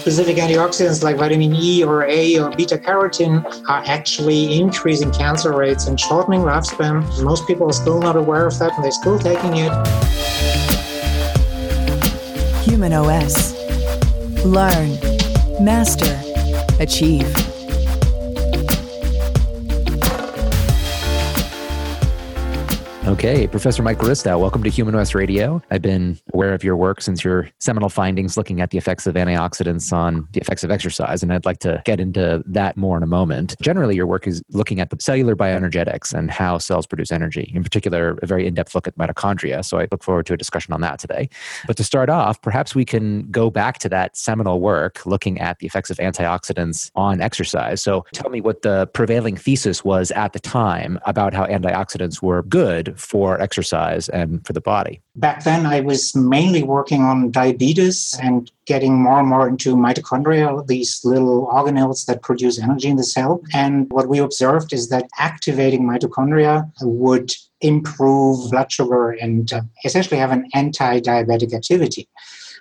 specific antioxidants like vitamin E or A or beta carotene are actually increasing cancer rates and shortening lifespan. Most people are still not aware of that and they're still taking it. Human OS. Learn, master, achieve. Okay, Professor Mike Ristow, welcome to Human OS Radio. I've been aware of your work since your seminal findings looking at the effects of antioxidants on the effects of exercise, and I'd like to get into that more in a moment. Generally, your work is looking at the cellular bioenergetics and how cells produce energy, in particular, a very in depth look at mitochondria. So I look forward to a discussion on that today. But to start off, perhaps we can go back to that seminal work looking at the effects of antioxidants on exercise. So tell me what the prevailing thesis was at the time about how antioxidants were good for exercise and for the body? Back then, I was mainly working on diabetes and getting more and more into mitochondria, these little organelles that produce energy in the cell. And what we observed is that activating mitochondria would improve blood sugar and uh, essentially have an anti diabetic activity.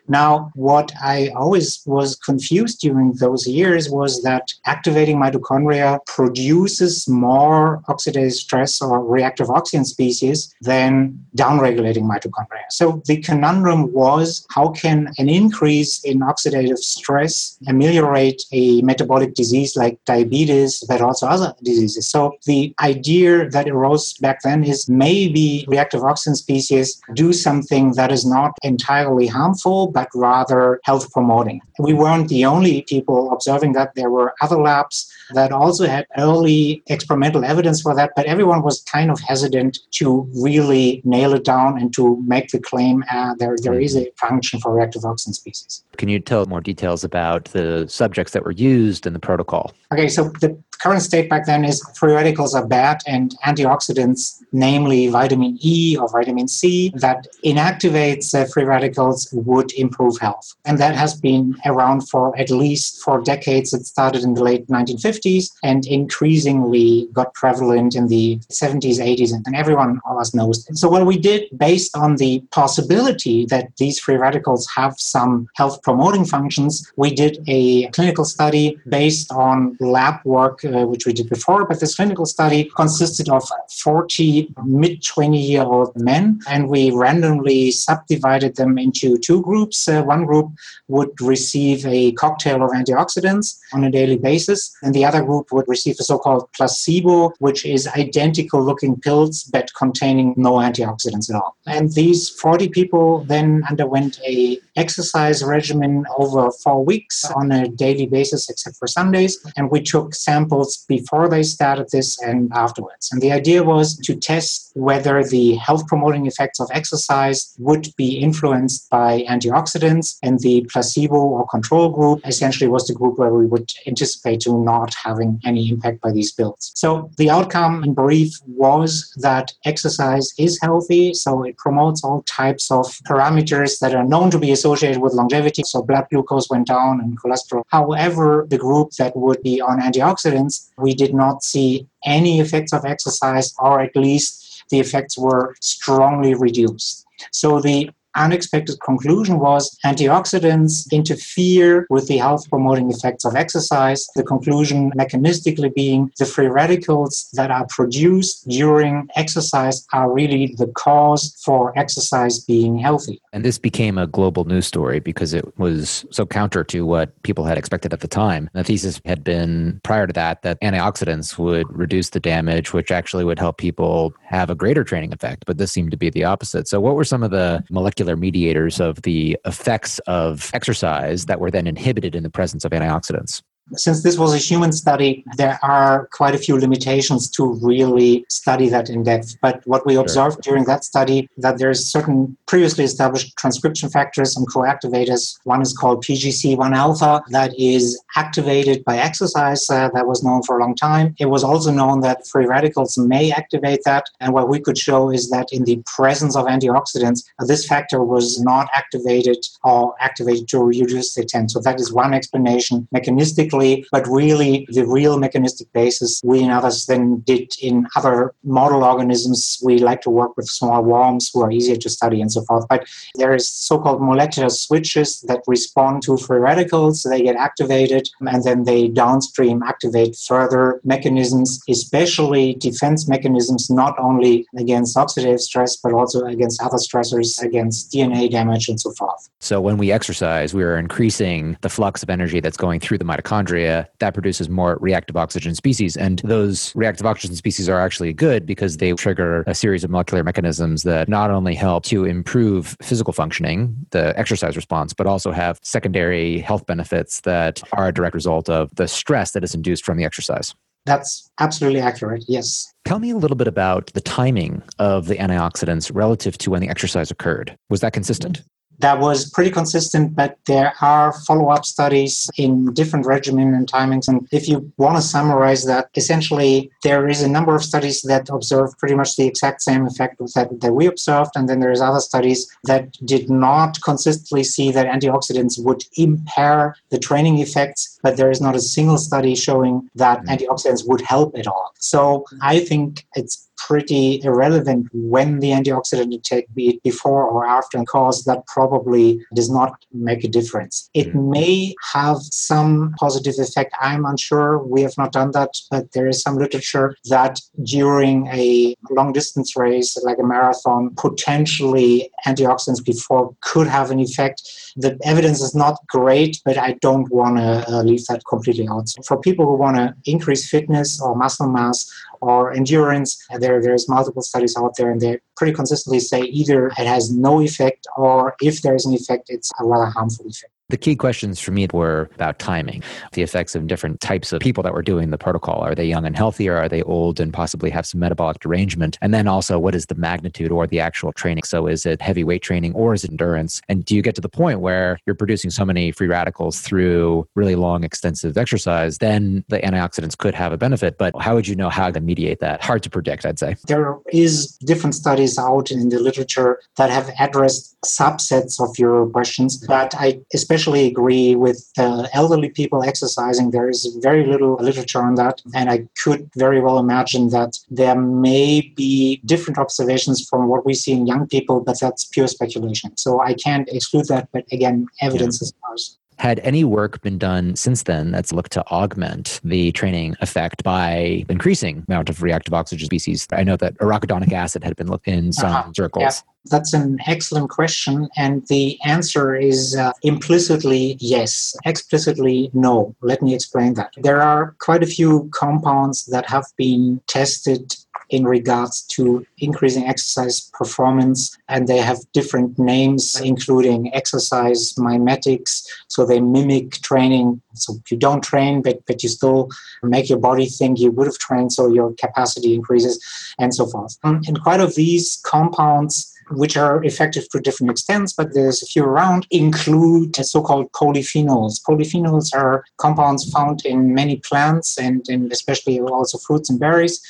Now, what I always was confused during those years was that activating mitochondria produces more oxidative stress or reactive oxygen species than downregulating mitochondria. So the conundrum was how can an increase in oxidative stress ameliorate a metabolic disease like diabetes, but also other diseases? So the idea that arose back then is maybe reactive oxygen species do something that is not entirely harmful, but rather health promoting. We weren't the only people observing that. There were other labs that also had early experimental evidence for that, but everyone was kind of hesitant to really nail it down and to make the claim uh, there, there is a function for reactive oxygen species. Can you tell more details about the subjects that were used in the protocol? Okay, so the current state back then is free radicals are bad and antioxidants, namely vitamin E or vitamin C, that inactivates uh, free radicals would improve health. And that has been around for at least four decades. It started in the late 1950s and increasingly got prevalent in the 70s, 80s, and everyone of us knows. So what we did based on the possibility that these free radicals have some health promoting functions, we did a clinical study based on lab work uh, which we did before, but this clinical study consisted of 40 mid 20 year old men, and we randomly subdivided them into two groups. Uh, one group would receive a cocktail of antioxidants on a daily basis, and the other group would receive a so called placebo, which is identical looking pills but containing no antioxidants at all. And these 40 people then underwent a exercise regimen over four weeks on a daily basis except for Sundays, and we took samples before they started this and afterwards. And the idea was to test whether the health promoting effects of exercise would be influenced by antioxidants, and the placebo or control group essentially was the group where we would anticipate to not having any impact by these pills. So the outcome in brief was that exercise is healthy, so it promotes all types of parameters that are known to be associated with longevity. So blood glucose went down and cholesterol. However, the group that would be on antioxidants, we did not see any effects of exercise, or at least the effects were strongly reduced. So the unexpected conclusion was antioxidants interfere with the health promoting effects of exercise. The conclusion mechanistically being the free radicals that are produced during exercise are really the cause for exercise being healthy. And this became a global news story because it was so counter to what people had expected at the time. The thesis had been prior to that that antioxidants would reduce the damage, which actually would help people have a greater training effect. But this seemed to be the opposite. So, what were some of the molecular mediators of the effects of exercise that were then inhibited in the presence of antioxidants? Since this was a human study, there are quite a few limitations to really study that in depth. But what we observed during that study that there's certain previously established transcription factors and co-activators. One is called PGC1 alpha that is activated by exercise. Uh, that was known for a long time. It was also known that free radicals may activate that. And what we could show is that in the presence of antioxidants, uh, this factor was not activated or activated to reduce the intent. So that is one explanation. Mechanistically but really the real mechanistic basis we and others then did in other model organisms. We like to work with small worms who are easier to study and so forth. But there is so-called molecular switches that respond to free radicals. They get activated and then they downstream activate further mechanisms, especially defense mechanisms, not only against oxidative stress, but also against other stressors, against DNA damage and so forth. So when we exercise, we are increasing the flux of energy that's going through the mitochondria. That produces more reactive oxygen species. And those reactive oxygen species are actually good because they trigger a series of molecular mechanisms that not only help to improve physical functioning, the exercise response, but also have secondary health benefits that are a direct result of the stress that is induced from the exercise. That's absolutely accurate, yes. Tell me a little bit about the timing of the antioxidants relative to when the exercise occurred. Was that consistent? That was pretty consistent, but there are follow up studies in different regimen and timings. And if you want to summarize that, essentially, there is a number of studies that observe pretty much the exact same effect that, that we observed. And then there's other studies that did not consistently see that antioxidants would impair the training effects, but there is not a single study showing that mm-hmm. antioxidants would help at all. So I think it's pretty irrelevant when the antioxidant intake, be it before or after, and because that probably does not make a difference. It hmm. may have some positive effect. I'm unsure. We have not done that, but there is some literature that during a long distance race, like a marathon, potentially antioxidants before could have an effect. The evidence is not great, but I don't want to uh, leave that completely out. So for people who want to increase fitness or muscle mass, or endurance. And there, there's multiple studies out there, and they pretty consistently say either it has no effect, or if there is an effect, it's a rather harmful effect. The key questions for me were about timing, the effects of different types of people that were doing the protocol. Are they young and healthy, or are they old and possibly have some metabolic derangement? And then also, what is the magnitude or the actual training? So, is it heavy weight training or is it endurance? And do you get to the point where you're producing so many free radicals through really long, extensive exercise? Then the antioxidants could have a benefit. But how would you know how to mediate that? Hard to predict, I'd say. There is different studies out in the literature that have addressed subsets of your questions, but I especially especially agree with uh, elderly people exercising. There is very little literature on that. And I could very well imagine that there may be different observations from what we see in young people, but that's pure speculation. So I can't exclude that. But again, evidence yeah. is sparse. Had any work been done since then that's looked to augment the training effect by increasing amount of reactive oxygen species? I know that arachidonic acid had been looked in some uh-huh. circles. Yeah. That's an excellent question. And the answer is uh, implicitly yes, explicitly no. Let me explain that. There are quite a few compounds that have been tested in regards to increasing exercise performance. And they have different names, including exercise mimetics. So they mimic training. So you don't train, but, but you still make your body think you would have trained, so your capacity increases, and so forth. And quite of these compounds which are effective to different extents, but there's a few around, include so-called polyphenols. Polyphenols are compounds found in many plants and, especially also fruits and berries.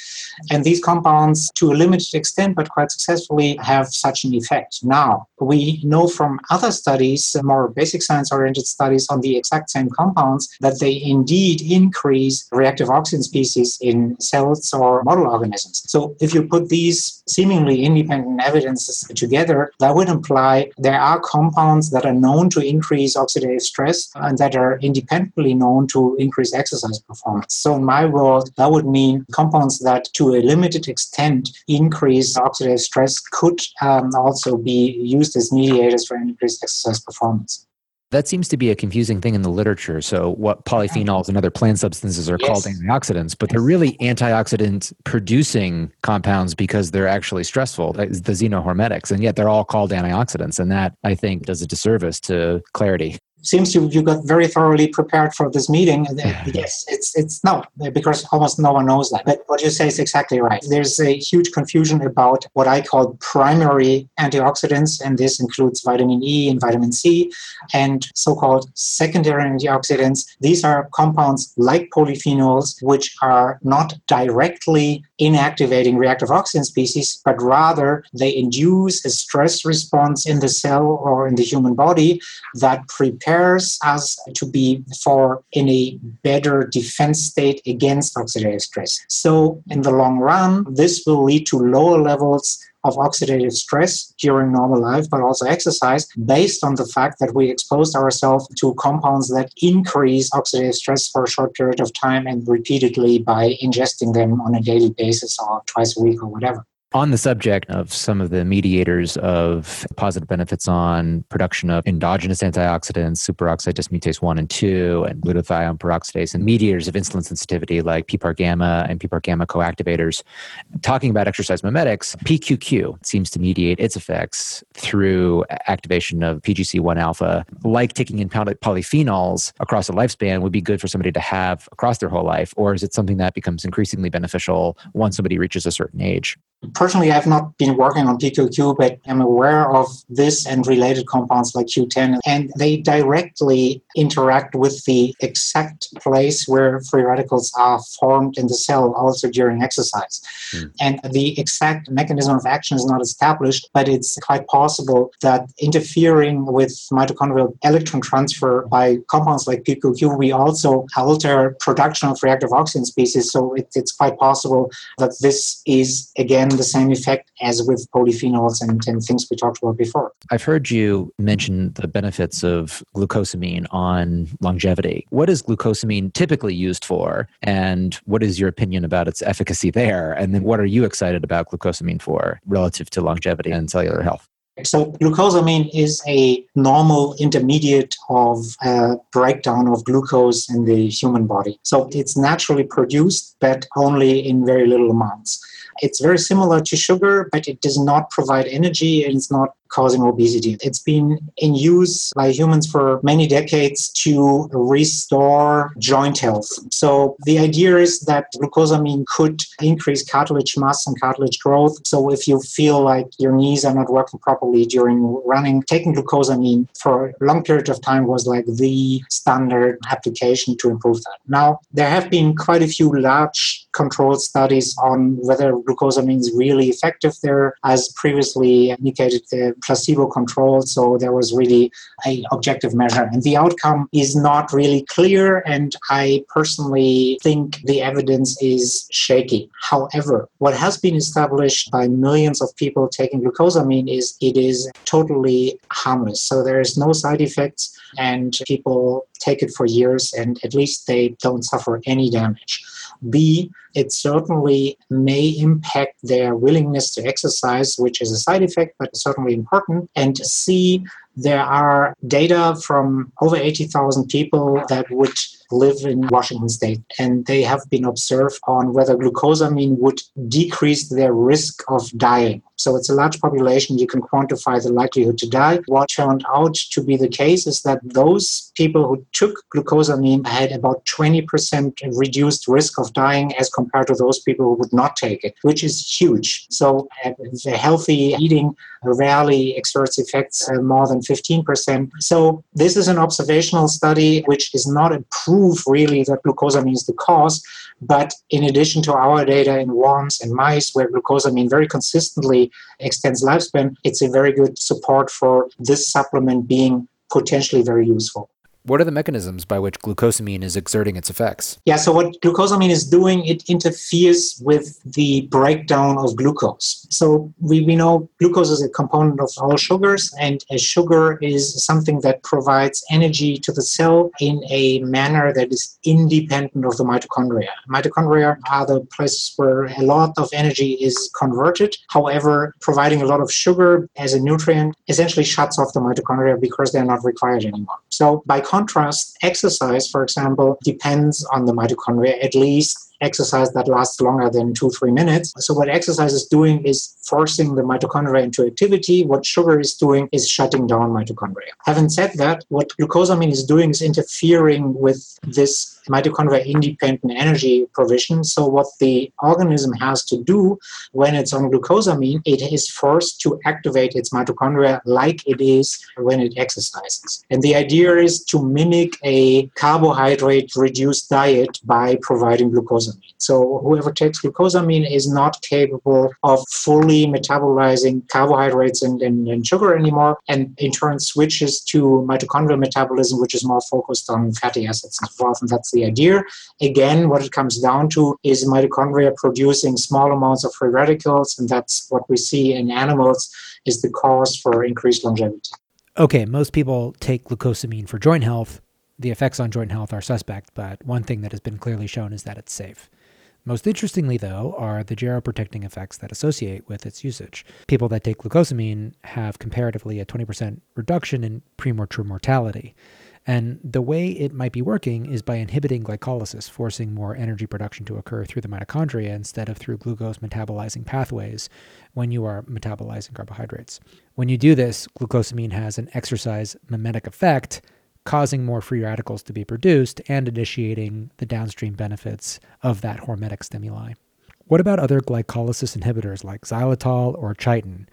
And these compounds, to a limited extent, but quite successfully, have such an effect. Now, we know from other studies, more basic science oriented studies on the exact same compounds, that they indeed increase reactive oxygen species in cells or model organisms. So, if you put these seemingly independent evidences together, that would imply there are compounds that are known to increase oxidative stress and that are independently known to increase exercise performance. So, in my world, that would mean compounds that, to a limited extent, increase oxidative stress could um, also be used as mediators for increased exercise performance. That seems to be a confusing thing in the literature. So, what polyphenols and other plant substances are yes. called antioxidants, but they're really antioxidant producing compounds because they're actually stressful, the xenohormetics, and yet they're all called antioxidants. And that, I think, does a disservice to clarity seems you you got very thoroughly prepared for this meeting. yes, it's it's no because almost no one knows that. But what you say is exactly right. There's a huge confusion about what I call primary antioxidants, and this includes vitamin E and vitamin C, and so-called secondary antioxidants. These are compounds like polyphenols, which are not directly inactivating reactive oxygen species, but rather they induce a stress response in the cell or in the human body that prepares us to be for in a better defense state against oxidative stress. So in the long run, this will lead to lower levels of oxidative stress during normal life, but also exercise, based on the fact that we exposed ourselves to compounds that increase oxidative stress for a short period of time and repeatedly by ingesting them on a daily basis or twice a week or whatever. On the subject of some of the mediators of positive benefits on production of endogenous antioxidants, superoxide dismutase 1 and 2, and glutathione peroxidase, and mediators of insulin sensitivity like PPAR gamma and PPAR gamma coactivators, talking about exercise mimetics, PQQ seems to mediate its effects through activation of PGC1 alpha. Like taking in polyphenols across a lifespan would be good for somebody to have across their whole life, or is it something that becomes increasingly beneficial once somebody reaches a certain age? Personally, I've not been working on PQQ, but I'm aware of this and related compounds like Q10, and they directly interact with the exact place where free radicals are formed in the cell also during exercise. Mm. And the exact mechanism of action is not established, but it's quite possible that interfering with mitochondrial electron transfer by compounds like PQQ, we also alter production of reactive oxygen species. So it, it's quite possible that this is again the same effect as with polyphenols and, and things we talked about before. I've heard you mention the benefits of glucosamine on longevity. What is glucosamine typically used for? And what is your opinion about its efficacy there? And then what are you excited about glucosamine for relative to longevity and cellular health? So, glucosamine is a normal intermediate of a breakdown of glucose in the human body. So, it's naturally produced, but only in very little amounts. It's very similar to sugar, but it does not provide energy and it's not causing obesity. It's been in use by humans for many decades to restore joint health. So the idea is that glucosamine could increase cartilage mass and cartilage growth. So if you feel like your knees are not working properly during running, taking glucosamine for a long period of time was like the standard application to improve that. Now, there have been quite a few large controlled studies on whether glucosamine is really effective there. As previously indicated, the placebo controlled, so there was really a objective measure. And the outcome is not really clear, and I personally think the evidence is shaky. However, what has been established by millions of people taking glucosamine is it is totally harmless. So there is no side effects, and people take it for years, and at least they don't suffer any damage. B, it certainly may impact their willingness to exercise, which is a side effect, but certainly important. And C, there are data from over 80,000 people that would live in Washington state, and they have been observed on whether glucosamine would decrease their risk of dying. So it's a large population. You can quantify the likelihood to die. What turned out to be the case is that those people who took glucosamine had about 20% reduced risk of dying as compared to those people who would not take it, which is huge. So uh, the healthy eating rarely exerts effects uh, more than 15%. So this is an observational study which is not a proof really that glucosamine is the cause, but in addition to our data in worms and mice, where glucosamine very consistently extends lifespan, it's a very good support for this supplement being potentially very useful. What are the mechanisms by which glucosamine is exerting its effects? Yeah, so what glucosamine is doing, it interferes with the breakdown of glucose. So we, we know glucose is a component of all sugars, and a sugar is something that provides energy to the cell in a manner that is independent of the mitochondria. Mitochondria are the places where a lot of energy is converted. However, providing a lot of sugar as a nutrient essentially shuts off the mitochondria because they're not required anymore. So by contrast, exercise, for example, depends on the mitochondria, at least exercise that lasts longer than two, three minutes. So, what exercise is doing is forcing the mitochondria into activity. What sugar is doing is shutting down mitochondria. Having said that, what glucosamine is doing is interfering with this mitochondria independent energy provision. So, what the organism has to do when it's on glucosamine, it is forced to activate its mitochondria like it is when it exercises. And the idea is to mimic a carbohydrate reduced diet by providing glucosamine. So, whoever takes glucosamine is not capable of fully metabolizing carbohydrates and, and, and sugar anymore, and in turn switches to mitochondrial metabolism, which is more focused on fatty acids and so forth. And that's the idea. Again, what it comes down to is mitochondria producing small amounts of free radicals, and that's what we see in animals is the cause for increased longevity. Okay, most people take glucosamine for joint health. The effects on joint health are suspect, but one thing that has been clearly shown is that it's safe. Most interestingly, though, are the geroprotecting effects that associate with its usage. People that take glucosamine have comparatively a 20% reduction in premature mortality. And the way it might be working is by inhibiting glycolysis, forcing more energy production to occur through the mitochondria instead of through glucose metabolizing pathways when you are metabolizing carbohydrates. When you do this, glucosamine has an exercise mimetic effect causing more free radicals to be produced and initiating the downstream benefits of that hormetic stimuli. What about other glycolysis inhibitors like xylitol or chitin?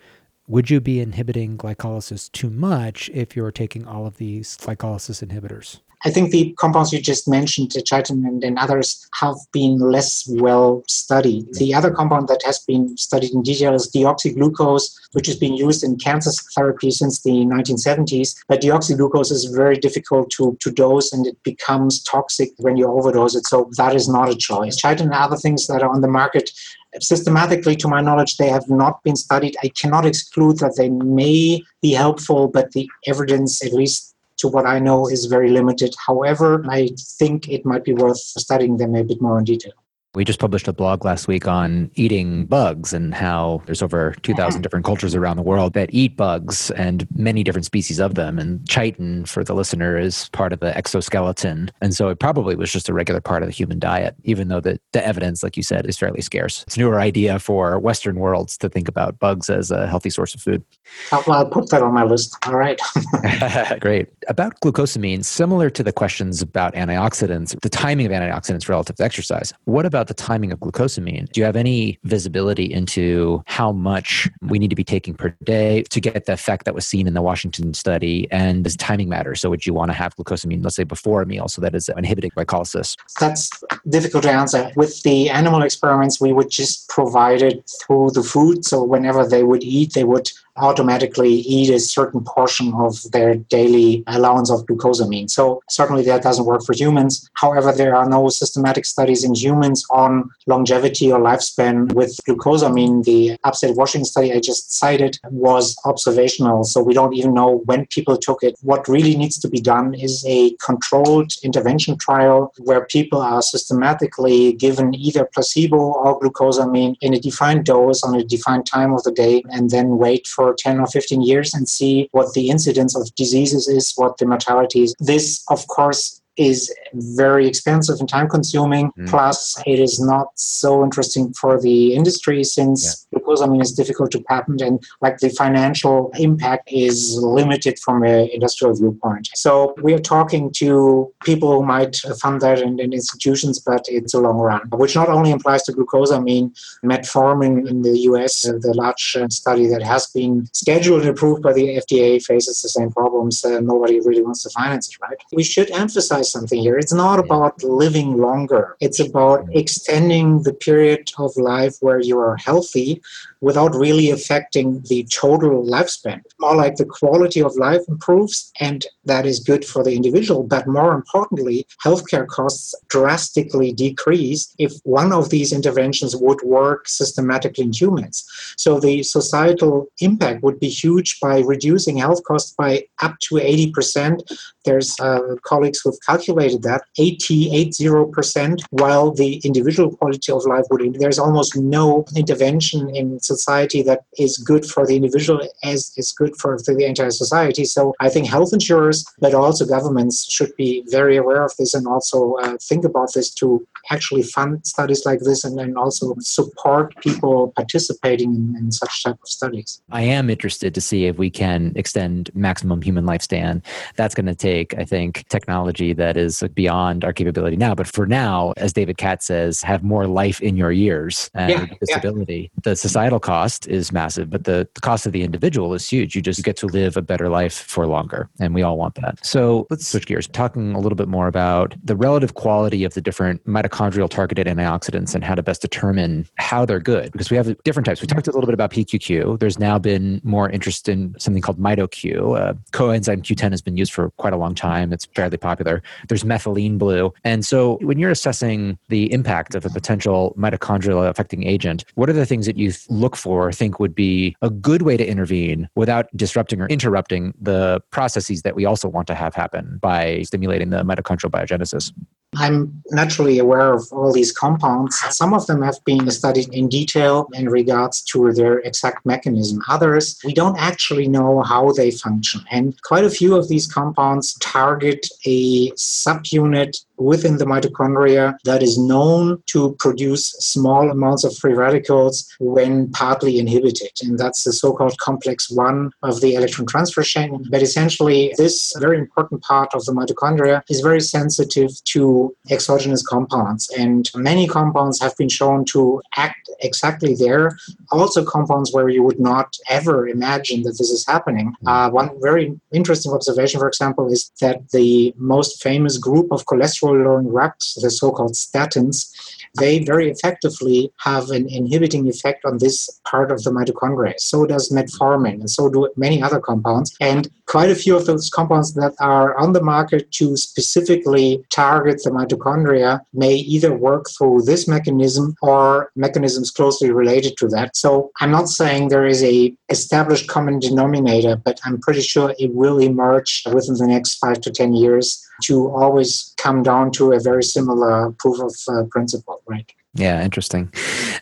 Would you be inhibiting glycolysis too much if you're taking all of these glycolysis inhibitors? I think the compounds you just mentioned, chitin and, and others, have been less well studied. The other compound that has been studied in detail is deoxyglucose, which has been used in cancer therapy since the 1970s. But deoxyglucose is very difficult to, to dose and it becomes toxic when you overdose it. So that is not a choice. Chitin and other things that are on the market systematically to my knowledge they have not been studied i cannot exclude that they may be helpful but the evidence at least to what I know, is very limited. However, I think it might be worth studying them a bit more in detail. We just published a blog last week on eating bugs and how there's over 2,000 different cultures around the world that eat bugs and many different species of them. And chitin, for the listener, is part of the exoskeleton. And so it probably was just a regular part of the human diet, even though the, the evidence, like you said, is fairly scarce. It's a newer idea for Western worlds to think about bugs as a healthy source of food. I'll, I'll put that on my list. All right. Great. About glucosamine, similar to the questions about antioxidants, the timing of antioxidants relative to exercise. What about about the timing of glucosamine. Do you have any visibility into how much we need to be taking per day to get the effect that was seen in the Washington study? And does timing matter? So, would you want to have glucosamine, let's say, before a meal so that it's inhibiting glycolysis? That's difficult to answer. With the animal experiments, we would just provide it through the food. So, whenever they would eat, they would automatically eat a certain portion of their daily allowance of glucosamine. So certainly that doesn't work for humans. However, there are no systematic studies in humans on longevity or lifespan with glucosamine. The upstate Washington study I just cited was observational. So we don't even know when people took it. What really needs to be done is a controlled intervention trial where people are systematically given either placebo or glucosamine in a defined dose on a defined time of the day and then wait for for 10 or 15 years and see what the incidence of diseases is, what the mortality is. This, of course, is very expensive and time consuming. Mm. Plus, it is not so interesting for the industry since yeah. mean, it's difficult to patent and like the financial impact is limited from an industrial viewpoint. So we are talking to people who might fund that in, in institutions, but it's a long run, which not only applies to glucosamine, metformin in the US, uh, the large uh, study that has been scheduled and approved by the FDA faces the same problems. Uh, nobody really wants to finance it, right? We should emphasize something here. It's not about living longer, it's about extending the period of life where you are healthy without really affecting the total lifespan. More like the quality of life improves, and that is good for the individual. But more importantly, healthcare costs drastically decrease if one of these interventions would work systematically in humans. So the societal impact would be huge by reducing health costs by up to 80%. There's uh, colleagues who've calculated that 80, 80%, while the individual quality of life would, there's almost no intervention in society that is good for the individual as is good for the entire society. So I think health insurers, but also governments should be very aware of this and also uh, think about this to actually fund studies like this and then also support people participating in, in such type of studies. I am interested to see if we can extend maximum human lifespan. That's going to take, I think, technology that is beyond our capability now. But for now, as David Katz says, have more life in your years and yeah, disability. Yeah. The societal cost is massive, but the, the cost of the individual is huge. You just get to live a better life for longer, and we all want that. So let's switch gears, talking a little bit more about the relative quality of the different mitochondrial targeted antioxidants and how to best determine how they're good. Because we have different types. We talked a little bit about PQQ. There's now been more interest in something called MitoQ. Uh, coenzyme Q10 has been used for quite a long time. It's fairly popular. There's methylene blue. And so when you're assessing the impact of a potential mitochondrial affecting agent, what are the things that you look for, think would be a good way to intervene without disrupting or interrupting the processes that we also want to have happen by stimulating the mitochondrial biogenesis? I'm naturally aware of all these compounds. Some of them have been studied in detail in regards to their exact mechanism. Others, we don't actually know how they function. And quite a few of these compounds target a subunit within the mitochondria that is known to produce small amounts of free radicals when partly inhibited. And that's the so called complex 1 of the electron transfer chain. But essentially, this very important part of the mitochondria is very sensitive to exogenous compounds. And many compounds have been shown to act exactly there. Also, compounds where you would not ever imagine that this is happening. Uh, one very interesting observation, for example, is that the most famous group of cholesterol lowering drugs, the so called statins, they very effectively have an inhibiting effect on this part of the mitochondria. So does metformin, and so do many other compounds. And quite a few of those compounds that are on the market to specifically target the mitochondria may either work through this mechanism or mechanisms closely related to that. So I'm not saying there is a established common denominator, but I'm pretty sure it will emerge within the next five to ten years to always come down to a very similar proof of uh, principle, right? Yeah, interesting.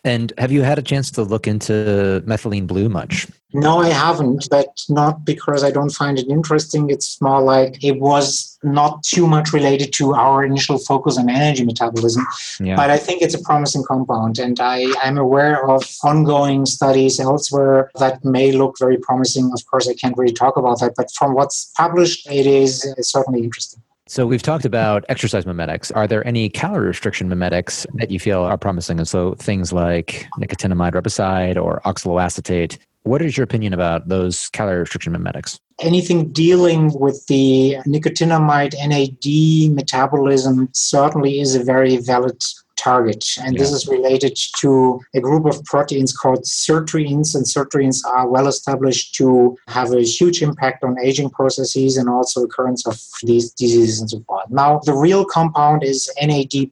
And have you had a chance to look into methylene blue much? No, I haven't, but not because I don't find it interesting. It's more like it was not too much related to our initial focus on energy metabolism. Yeah. But I think it's a promising compound, and I am aware of ongoing studies elsewhere that may look very promising. Of course, I can't really talk about that, but from what's published, it is certainly interesting. So we've talked about exercise mimetics. Are there any calorie restriction mimetics that you feel are promising? And so things like nicotinamide riboside or oxaloacetate. What is your opinion about those calorie restriction mimetics? Anything dealing with the nicotinamide NAD metabolism certainly is a very valid target. And yeah. this is related to a group of proteins called sirtuins. And sirtuins are well established to have a huge impact on aging processes and also occurrence of these diseases and so forth. Now, the real compound is NAD,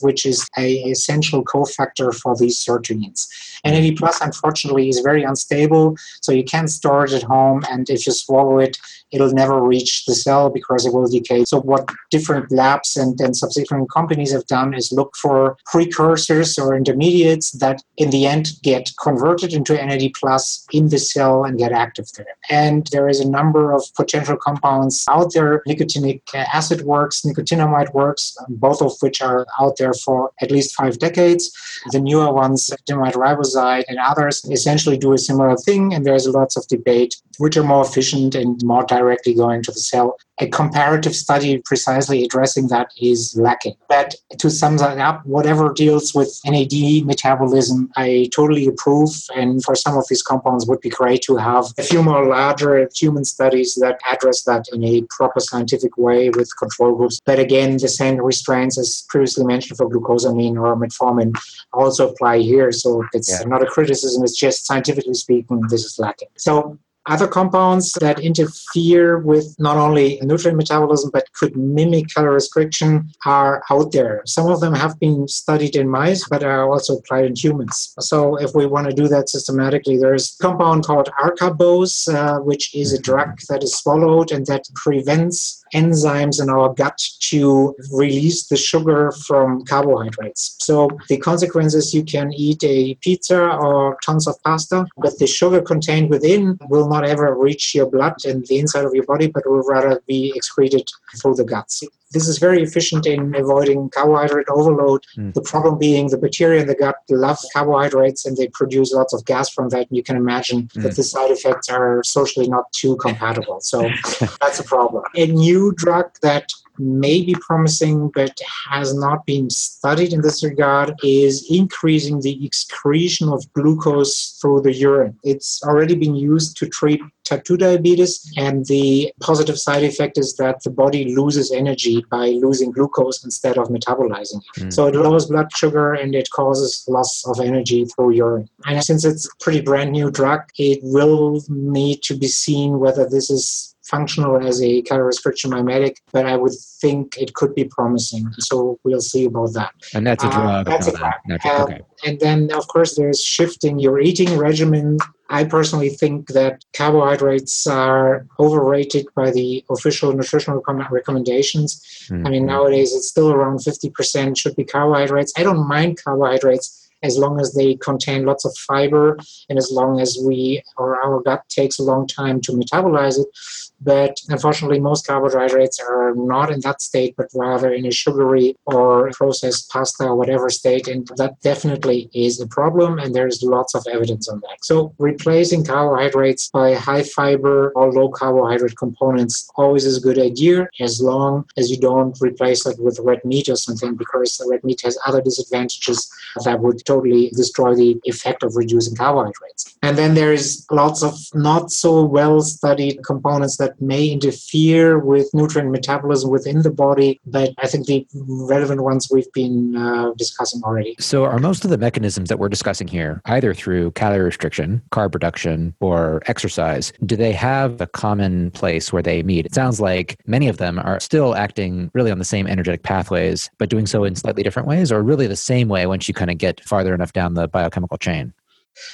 which is a essential cofactor for these sirtuins. NAD plus, unfortunately, is very unstable, so you can't store it at home. And if you swallow it, it'll never reach the cell because it will decay. So, what different labs and, and subsequent companies have done is look for precursors or intermediates that in the end get converted into NAD plus in the cell and get active there. And there is a number of potential compounds out there. Nicotinic acid works, nicotinamide works, both of which are out there for at least five decades. The newer ones, nicotinamide riboside and others, essentially do a similar thing. And there's lots of debate which are more efficient and more directly going to the cell a comparative study precisely addressing that is lacking. But to sum that up, whatever deals with NAD metabolism, I totally approve. And for some of these compounds, would be great to have a few more larger human studies that address that in a proper scientific way with control groups. But again, the same restraints as previously mentioned for glucosamine or metformin also apply here. So it's yeah. not a criticism, it's just scientifically speaking, this is lacking. So other compounds that interfere with not only nutrient metabolism but could mimic calorie restriction are out there. Some of them have been studied in mice but are also applied in humans. So if we want to do that systematically, there's a compound called Acarbose, uh, which is a drug that is swallowed and that prevents enzymes in our gut to release the sugar from carbohydrates. So the consequence is you can eat a pizza or tons of pasta, but the sugar contained within will not ever reach your blood and the inside of your body, but will rather be excreted through the guts. This is very efficient in avoiding carbohydrate overload. Mm. The problem being the bacteria in the gut love carbohydrates and they produce lots of gas from that. And you can imagine mm. that the side effects are socially not too compatible. So that's a problem. A new drug that may be promising but has not been studied in this regard is increasing the excretion of glucose through the urine. It's already been used to treat type 2 diabetes, and the positive side effect is that the body loses energy by losing glucose instead of metabolizing. Mm. So it lowers blood sugar and it causes loss of energy through urine. And since it's a pretty brand new drug, it will need to be seen whether this is functional as a calorie restriction mimetic, but I would think it could be promising. So we'll see about that. And that's a uh, drug. Uh, that's a drug. Uh, okay. And then, of course, there's shifting your eating regimen. I personally think that carbohydrates are overrated by the official nutritional recommendations. Mm-hmm. I mean, nowadays it's still around 50% should be carbohydrates. I don't mind carbohydrates as long as they contain lots of fiber and as long as we or our gut takes a long time to metabolize it but unfortunately, most carbohydrates are not in that state, but rather in a sugary or processed pasta or whatever state. And that definitely is a problem. And there's lots of evidence on that. So replacing carbohydrates by high fiber or low carbohydrate components always is a good idea as long as you don't replace it with red meat or something, because the red meat has other disadvantages that would totally destroy the effect of reducing carbohydrates. And then there's lots of not so well studied components that may interfere with nutrient metabolism within the body, but I think the relevant ones we've been uh, discussing already. So, are most of the mechanisms that we're discussing here, either through calorie restriction, carb reduction, or exercise, do they have a common place where they meet? It sounds like many of them are still acting really on the same energetic pathways, but doing so in slightly different ways, or really the same way once you kind of get farther enough down the biochemical chain.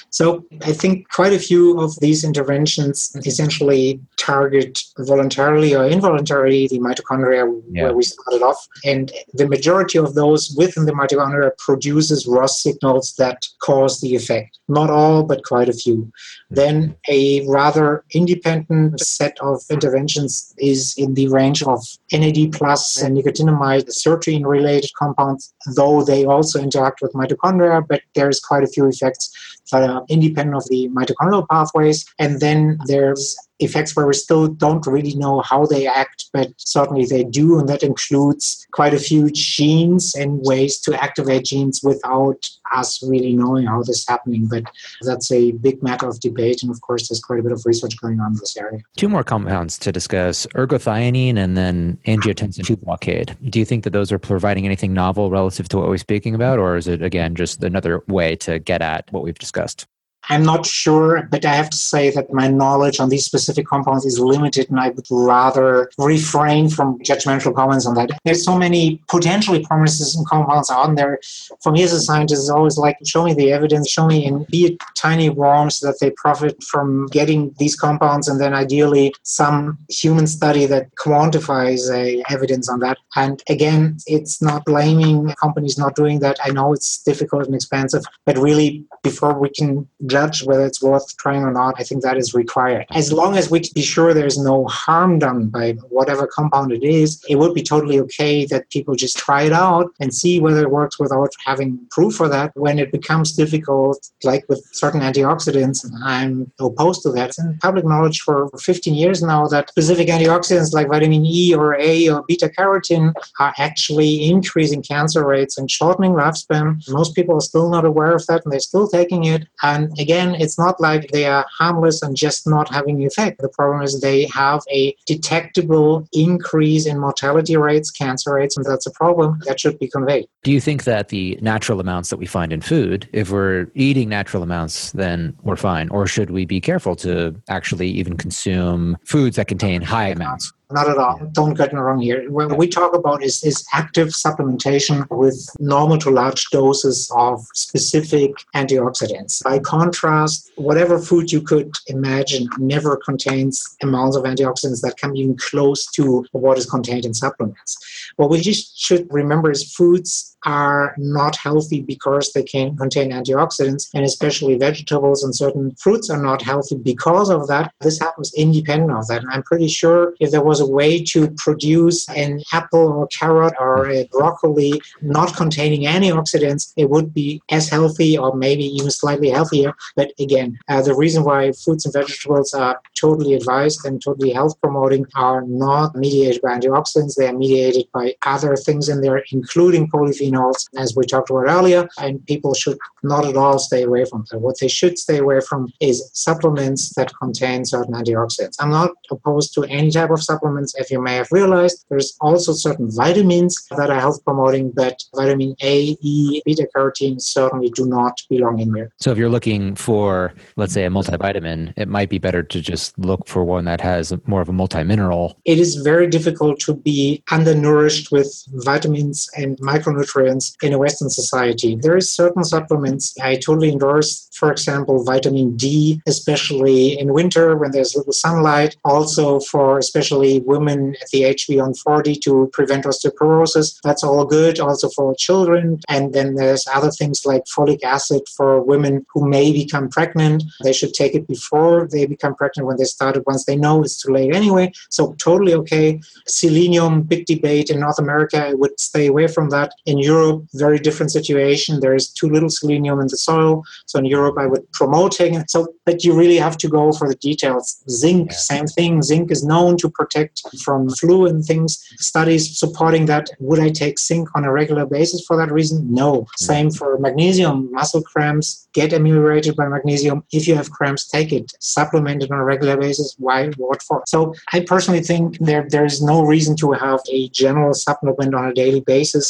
So I think quite a few of these interventions essentially target voluntarily or involuntarily the mitochondria yeah. where we started off. And the majority of those within the mitochondria produces ROS signals that cause the effect. Not all, but quite a few. Mm-hmm. Then a rather independent set of interventions is in the range of NAD plus and nicotinamide sirtuin related compounds, though they also interact with mitochondria, but there's quite a few effects Uh, independent of the mitochondrial pathways. And then there's effects where we still don't really know how they act, but certainly they do. And that includes quite a few genes and ways to activate genes without us really knowing how this is happening. But that's a big matter of debate. And of course, there's quite a bit of research going on in this area. Two more compounds to discuss ergothioneine and then angiotensin 2 blockade. Do you think that those are providing anything novel relative to what we're speaking about? Or is it, again, just another way to get at what we've discussed? I'm not sure, but I have to say that my knowledge on these specific compounds is limited, and I would rather refrain from judgmental comments on that. There's so many potentially promising compounds on there. For me as a scientist, it's always like, show me the evidence, show me in be it tiny worms that they profit from getting these compounds, and then ideally some human study that quantifies uh, evidence on that. And again, it's not blaming companies not doing that. I know it's difficult and expensive, but really, before we can judge whether it's worth trying or not, I think that is required. As long as we can be sure there's no harm done by whatever compound it is, it would be totally okay that people just try it out and see whether it works without having proof for that. When it becomes difficult, like with certain antioxidants, I'm opposed to that. It's in public knowledge for 15 years now that specific antioxidants like vitamin E or A or beta carotene are actually increasing cancer rates and shortening lifespan. Most people are still not aware of that and they're still taking it. And again, it's not like they are harmless and just not having effect. The problem is they have a detectable increase in mortality rates, cancer rates, and that's a problem that should be conveyed. Do you think that the natural amounts that we find in food, if we're eating natural amounts, then we're fine? Or should we be careful to actually even consume foods that contain high amounts? Not at all. Don't get me wrong here. What we talk about is, is active supplementation with normal to large doses of specific antioxidants. By contrast, whatever food you could imagine never contains amounts of antioxidants that come even close to what is contained in supplements. What we just should remember is foods are not healthy because they can contain antioxidants, and especially vegetables and certain fruits are not healthy because of that. This happens independent of that. And I'm pretty sure if there was a way to produce an apple or carrot or a broccoli not containing antioxidants, it would be as healthy or maybe even slightly healthier. But again, uh, the reason why fruits and vegetables are totally advised and totally health promoting are not mediated by antioxidants, they are mediated by other things in there, including polyphenols phenols, as we talked about earlier, and people should not at all stay away from them. What they should stay away from is supplements that contain certain antioxidants. I'm not opposed to any type of supplements, if you may have realized. There's also certain vitamins that are health promoting, but vitamin A, E, beta carotene certainly do not belong in here. So if you're looking for, let's say, a multivitamin, it might be better to just look for one that has more of a multimineral. It is very difficult to be undernourished with vitamins and micronutrients in a Western society. There is certain supplements I totally endorse. For example, vitamin D, especially in winter when there's little sunlight. Also for especially women at the age beyond 40 to prevent osteoporosis. That's all good. Also for children. And then there's other things like folic acid for women who may become pregnant. They should take it before they become pregnant when they start it. Once they know it's too late anyway. So totally okay. Selenium, big debate in North America. I would stay away from that. In Europe, Europe, very different situation. There is too little selenium in the soil. So in Europe, I would promoting it. So, but you really have to go for the details. Zinc, yeah. same thing. Zinc is known to protect from flu and things. Studies supporting that. Would I take zinc on a regular basis for that reason? No. Mm. Same for magnesium. Muscle cramps get ameliorated by magnesium. If you have cramps, take it. Supplement it on a regular basis. Why? What for? So I personally think there there is no reason to have a general supplement on a daily basis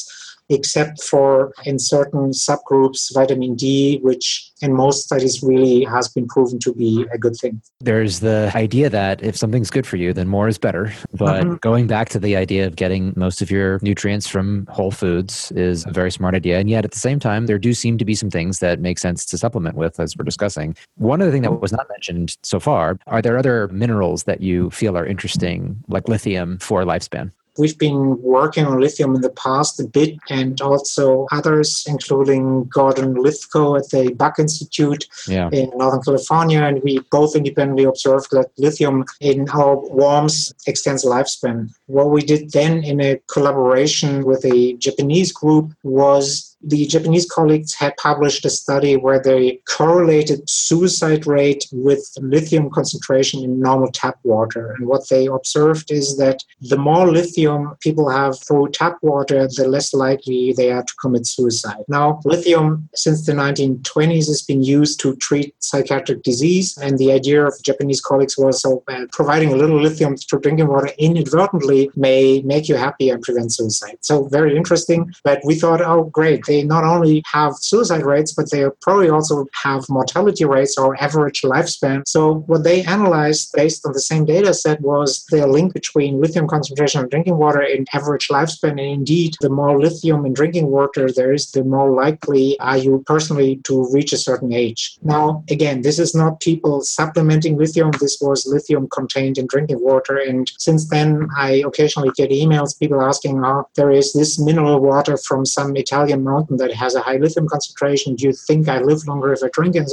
except for in certain subgroups, vitamin D, which in most studies really has been proven to be a good thing. There's the idea that if something's good for you, then more is better. But mm-hmm. going back to the idea of getting most of your nutrients from whole foods is a very smart idea. And yet at the same time, there do seem to be some things that make sense to supplement with, as we're discussing. One other thing that was not mentioned so far are there other minerals that you feel are interesting, like lithium for lifespan? We've been working on lithium in the past a bit, and also others, including Gordon Lithgow at the Buck Institute yeah. in Northern California. And we both independently observed that lithium in our worms extends lifespan. What we did then in a collaboration with a Japanese group was the Japanese colleagues had published a study where they correlated suicide rate with lithium concentration in normal tap water. And what they observed is that the more lithium people have through tap water, the less likely they are to commit suicide. Now, lithium since the 1920s has been used to treat psychiatric disease. And the idea of Japanese colleagues was so uh, providing a little lithium to drinking water inadvertently may make you happy and prevent suicide. So, very interesting. But we thought, oh, great they not only have suicide rates, but they probably also have mortality rates or average lifespan. So what they analyzed based on the same data set was the link between lithium concentration in drinking water and average lifespan. And indeed, the more lithium in drinking water there is, the more likely are you personally to reach a certain age. Now, again, this is not people supplementing lithium. This was lithium contained in drinking water. And since then, I occasionally get emails, people asking, oh, there is this mineral water from some Italian mountain mountain that has a high lithium concentration, do you think I live longer if I drink it?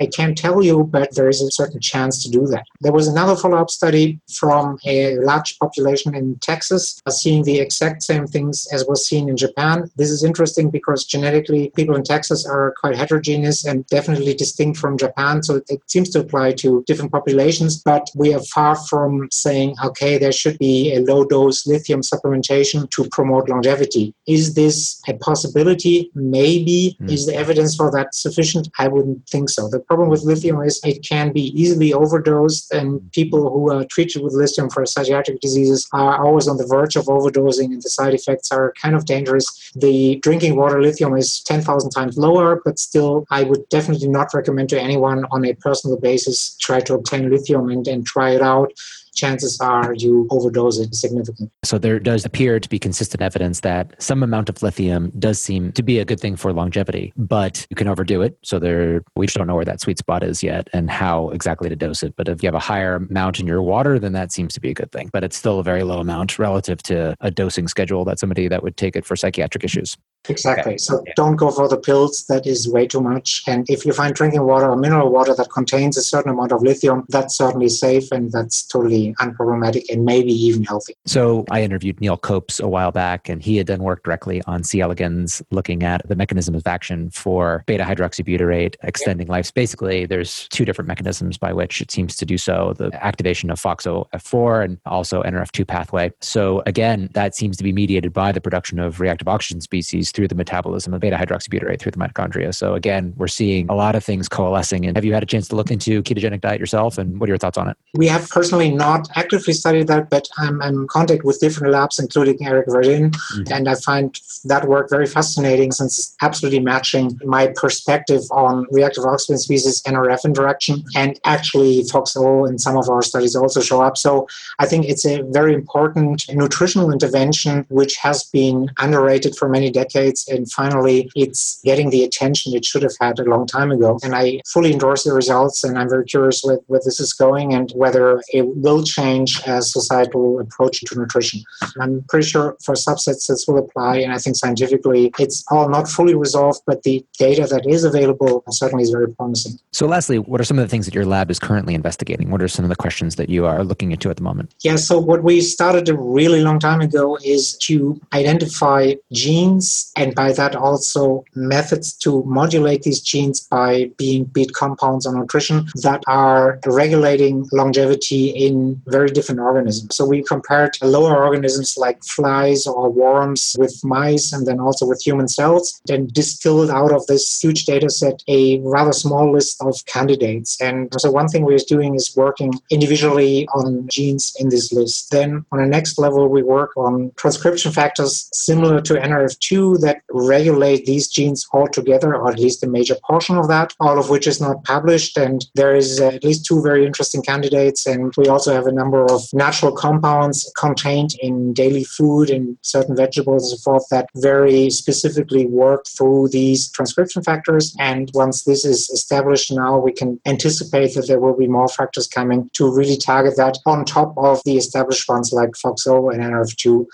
I can't tell you, but there is a certain chance to do that. There was another follow up study from a large population in Texas uh, seeing the exact same things as was seen in Japan. This is interesting because genetically, people in Texas are quite heterogeneous and definitely distinct from Japan. So it seems to apply to different populations, but we are far from saying, okay, there should be a low dose lithium supplementation to promote longevity. Is this a possibility? Maybe. Mm. Is the evidence for that sufficient? I wouldn't think so. The problem with lithium is it can be easily overdosed, and people who are treated with lithium for psychiatric diseases are always on the verge of overdosing, and the side effects are kind of dangerous. The drinking water lithium is 10,000 times lower, but still, I would definitely not recommend to anyone on a personal basis try to obtain lithium and, and try it out chances are you overdose it significantly. So there does appear to be consistent evidence that some amount of lithium does seem to be a good thing for longevity, but you can overdo it. So there, we just don't know where that sweet spot is yet and how exactly to dose it. But if you have a higher amount in your water, then that seems to be a good thing. But it's still a very low amount relative to a dosing schedule that somebody that would take it for psychiatric issues. Exactly. Okay. So yeah. don't go for the pills. That is way too much. And if you find drinking water or mineral water that contains a certain amount of lithium, that's certainly safe and that's totally unproblematic and maybe even healthy. So I interviewed Neil Copes a while back, and he had done work directly on C. elegans, looking at the mechanism of action for beta hydroxybutyrate extending yeah. life. Basically, there's two different mechanisms by which it seems to do so: the activation of FOXO-F4 and also NRF2 pathway. So again, that seems to be mediated by the production of reactive oxygen species through the metabolism of beta hydroxybutyrate through the mitochondria. So again, we're seeing a lot of things coalescing. And have you had a chance to look into ketogenic diet yourself? And what are your thoughts on it? We have personally not actively studied that, but I'm, I'm in contact with different labs, including Eric Verdin, mm-hmm. and I find that work very fascinating since it's absolutely matching my perspective on reactive oxygen species NRF interaction and actually FOXO in some of our studies also show up. So I think it's a very important nutritional intervention which has been underrated for many decades decades. And finally, it's getting the attention it should have had a long time ago. And I fully endorse the results. And I'm very curious where, where this is going and whether it will change as societal approach to nutrition. I'm pretty sure for subsets this will apply. And I think scientifically, it's all not fully resolved, but the data that is available certainly is very promising. So, lastly, what are some of the things that your lab is currently investigating? What are some of the questions that you are looking into at the moment? Yeah, so what we started a really long time ago is to identify genes and by that also methods to modulate these genes by being beat compounds or nutrition that are regulating longevity in very different organisms. So we compared lower organisms like flies or worms with mice and then also with human cells, then distilled out of this huge data set a rather small list of candidates. And so one thing we're doing is working individually on genes in this list. Then on the next level, we work on transcription factors similar to NRF2 that regulate these genes altogether, or at least a major portion of that, all of which is not published. And there is at least two very interesting candidates. And we also have a number of natural compounds contained in daily food and certain vegetables and so forth that very specifically work through these transcription factors. And once this is established now, we can anticipate that there will be more factors coming to really target that on top of the established ones like FOXO and NRF2.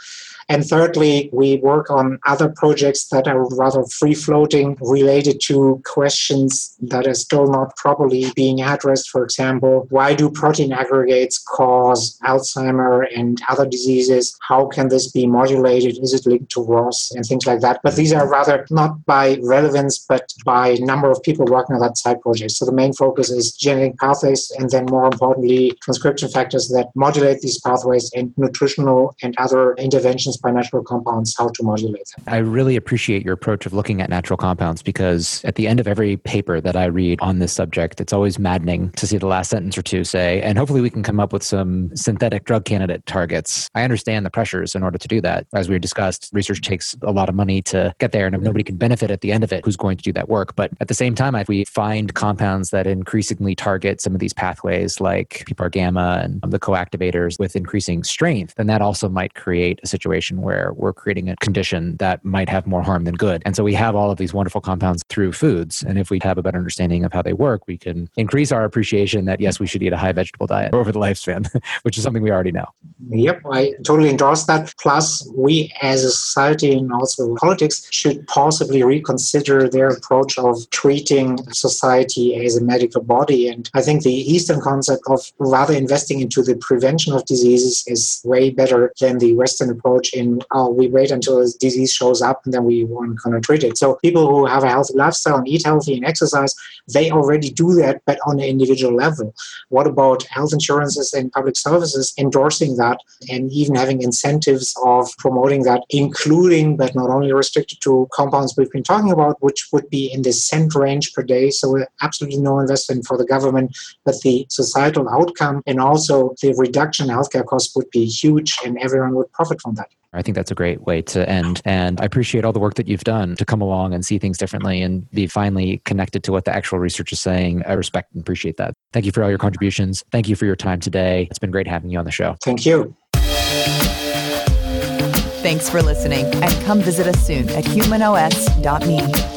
And thirdly, we work on other projects that are rather free floating related to questions that are still not properly being addressed. For example, why do protein aggregates cause Alzheimer and other diseases? How can this be modulated? Is it linked to ROS and things like that? But these are rather not by relevance, but by number of people working on that side project. So the main focus is genetic pathways and then more importantly, transcription factors that modulate these pathways and nutritional and other interventions by natural compounds, how to modulate them. I really appreciate your approach of looking at natural compounds because at the end of every paper that I read on this subject, it's always maddening to see the last sentence or two say, and hopefully we can come up with some synthetic drug candidate targets. I understand the pressures in order to do that. As we discussed, research takes a lot of money to get there, and if nobody can benefit at the end of it, who's going to do that work? But at the same time, if we find compounds that increasingly target some of these pathways like PPAR gamma and the coactivators with increasing strength, then that also might create a situation situation where we're creating a condition that might have more harm than good. And so we have all of these wonderful compounds through foods. And if we have a better understanding of how they work, we can increase our appreciation that yes, we should eat a high vegetable diet over the lifespan, which is something we already know. Yep, I totally endorse that. Plus, we as a society and also politics should possibly reconsider their approach of treating society as a medical body. And I think the Eastern concept of rather investing into the prevention of diseases is way better than the Western approach in oh, we wait until a disease shows up and then we want to treat it. So people who have a healthy lifestyle and eat healthy and exercise, they already do that, but on an individual level. What about health insurances and public services endorsing that and even having incentives of promoting that, including but not only restricted to compounds we've been talking about, which would be in the cent range per day. So absolutely no investment for the government, but the societal outcome and also the reduction in healthcare costs would be huge and everyone would profit from that. I think that's a great way to end. And I appreciate all the work that you've done to come along and see things differently and be finally connected to what the actual research is saying. I respect and appreciate that. Thank you for all your contributions. Thank you for your time today. It's been great having you on the show. Thank you. Thanks for listening and come visit us soon at humanos.me.